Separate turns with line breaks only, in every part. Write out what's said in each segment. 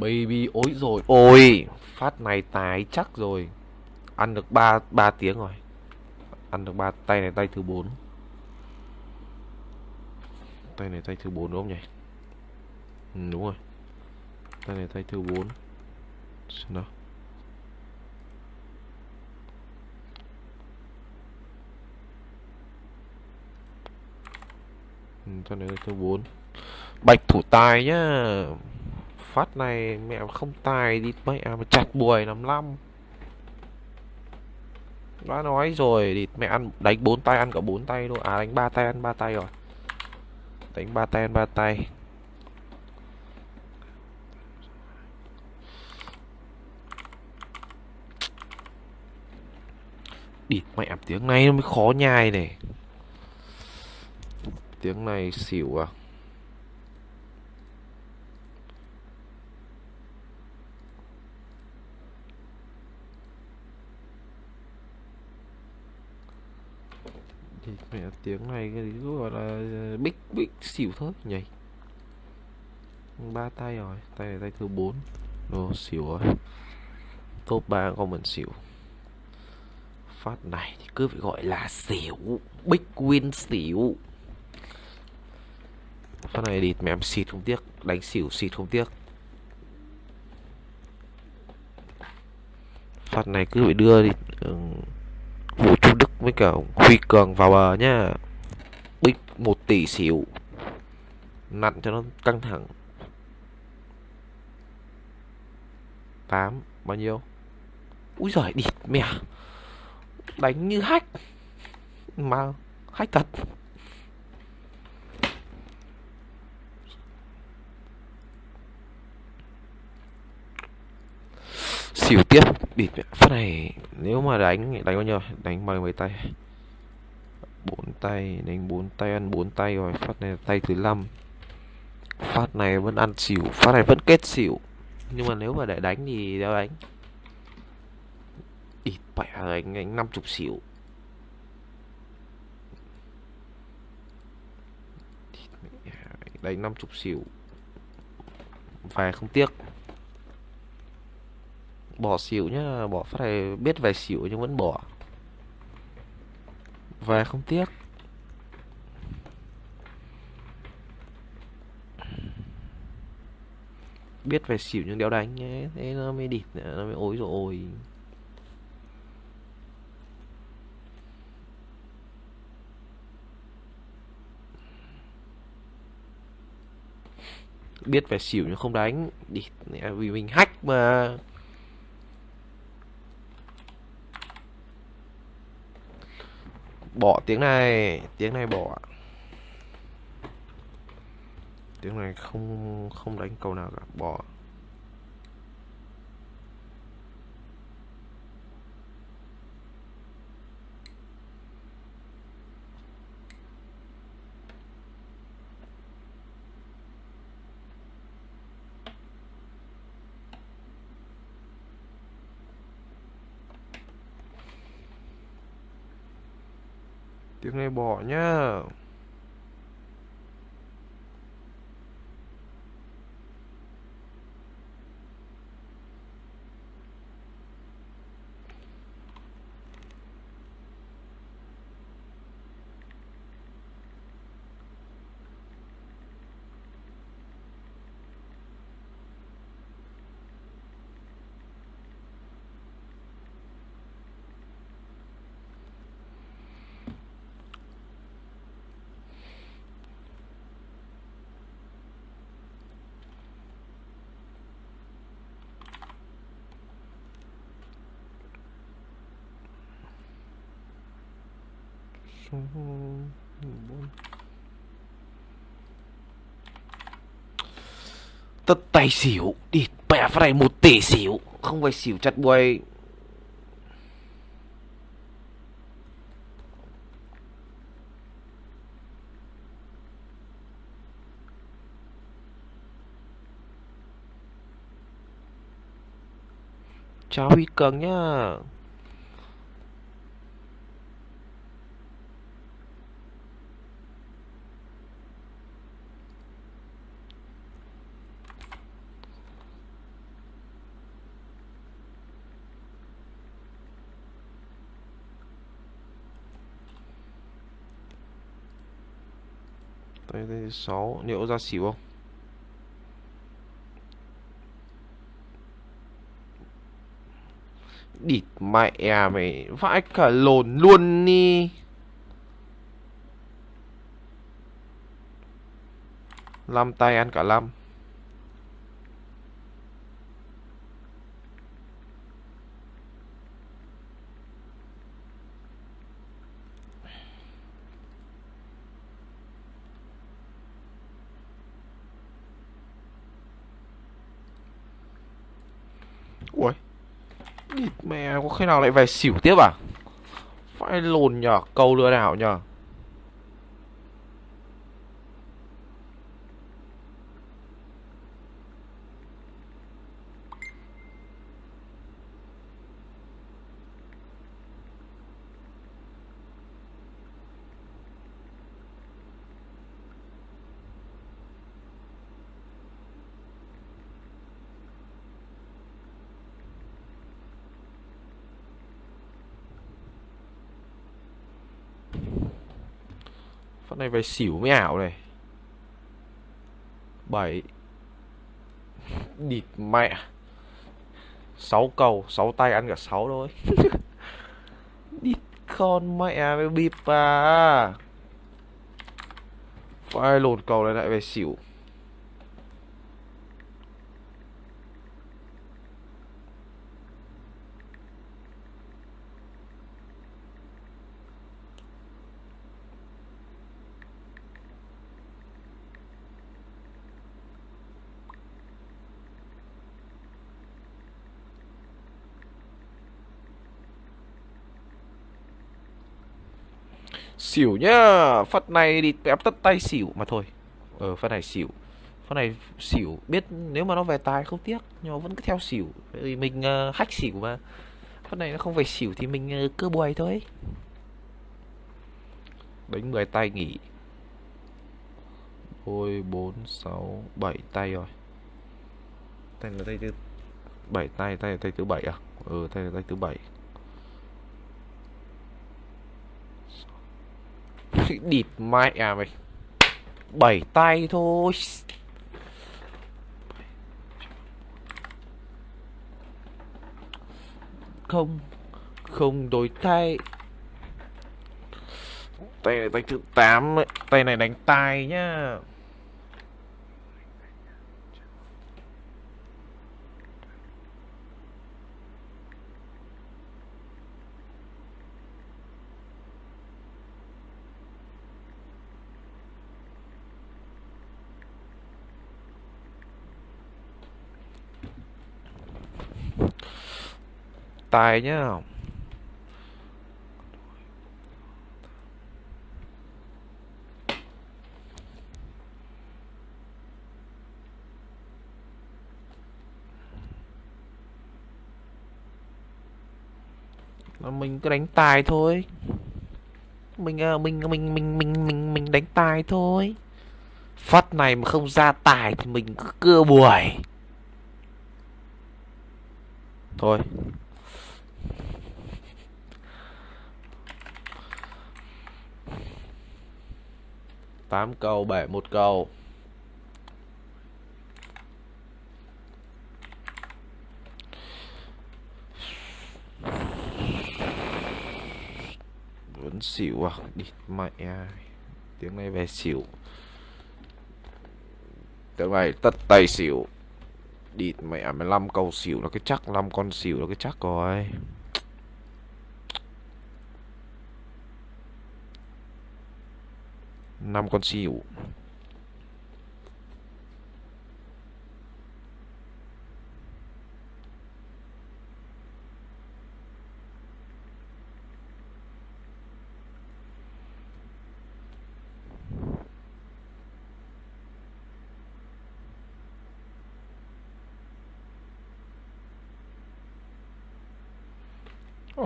Baby ối rồi. Ôi Phát này tái chắc rồi. Ăn được 3, 3 tiếng rồi. Ăn được 3 tay này tay thứ 4 Tay này tay thứ 4 đúng không nhỉ? Ừ, Đúng rồi. Tay này tay thứ 4 Xem nào. Ừ, Tay này tay thứ 4 Bạch thủ tài nhá. Phát này, mẹ không tài đi mẹ mà chặt buổi 55 đã nói rồi thì mẹ ăn, đánh bốn tay, ăn cả bốn tay luôn. À đánh ba tay, ăn ba tay rồi. Đánh ba tay, ăn ba tay. Địt mẹ tiếng này nó mới khó nhai này. Tiếng này xỉu à thì mẹ, tiếng này cái gì gọi là ờ, bích bích xỉu thôi nhỉ ba tay rồi, tay này tay thứ bốn. Đồ xỉu rồi. Top ba comment mình xỉu. Phát này thì cứ phải gọi là xỉu big win xỉu. Phát này địt mẹ em xịt không tiếc, đánh xỉu xịt không tiếc. Phát này cứ phải đưa đi với cả Huy Cường vào bờ nhá. Bích 1 tỷ xỉu Nặn cho nó căng thẳng. 8 Bao nhiêu? Úi giời địt mẹ. Đánh như hack. Mà, hack thật. Xỉu tiếp. Bịt phát này, nếu mà đánh đánh bao nhiêu? Đánh bằng mấy tay? Bốn tay, đánh bốn tay, ăn bốn tay rồi. Phát này tay thứ năm. Phát này vẫn ăn xỉu phát này vẫn kết xỉu nhưng mà nếu mà để đánh thì đeo đánh. Ít bẻ đánh đánh năm chục xỉu. Đánh năm chục xỉu. Về không tiếc bỏ xỉu nhá, bỏ phát này biết về xỉu nhưng vẫn bỏ. Về không tiếc. Biết về xỉu nhưng đéo đánh nhé, thế nó mới địt nó mới ối rồi. Biết về xỉu nhưng không đánh, địt vì mình hack mà. Bỏ tiếng này tiếng này bỏ tiếng này không không đánh câu nào cả, bỏ tiếng này bỏ nhá. Tất tay xỉu, đi bẻ phát này một tỷ xỉu. Không phải xỉu chặt buổi chào huy cường nhá. Tay tay sáu. Liệu ra xỉu không? Địt mẹ mày, vãi cả lồn luôn đi. Lâm tay ăn cả lăm. Mẹ, có khi nào lại về xỉu tiếp à? Phải lồn nhở, Câu lừa đảo nhở? Phát này về xỉu mới ảo này. 7 Địt mẹ. 6 cầu 6 tay ăn cả 6 thôi. Địt con mẹ với bịp à. Phải lột cầu này lại về xỉu. Xỉu nhá. Phát này đi ép tất tay xỉu mà thôi. Ờ phát này xỉu. Phát này xỉu Biết nếu mà nó về tài không tiếc Nhưng mà vẫn cứ theo xỉu. Vì mình uh, hack xỉu mà. Phát này nó không về xỉu thì mình uh, cứ buổi thôi. Đánh 10 tay nghỉ. Đôi 4, 6, 7 tay rồi. Tay là tay thứ 7 tay, tay là tay thứ 7 à? Ừ tay là tay thứ 7 địt mẹ à mày, bảy tay thôi. Không không đổi tay. Tay này tay thứ tám tay này đánh tay nhá. Tài nhá. Mình cứ đánh tài thôi. Mình à, mình mình mình mình mình mình đánh tài thôi. Phát này mà không ra tài thì mình cứ cưa buổi. Thôi. 8 câu, bể một câu. Vẫn xỉu à? Đi, mẹ tiếng này về xỉu. Tiếng này tất tay xỉu. Đi, mẹ 15 câu xỉu là cái chắc 5 con xỉu là cái chắc rồi. Năm con xỉu.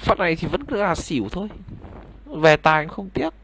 Phát này thì vẫn cứ là xỉu thôi. Về tài cũng không tiếc.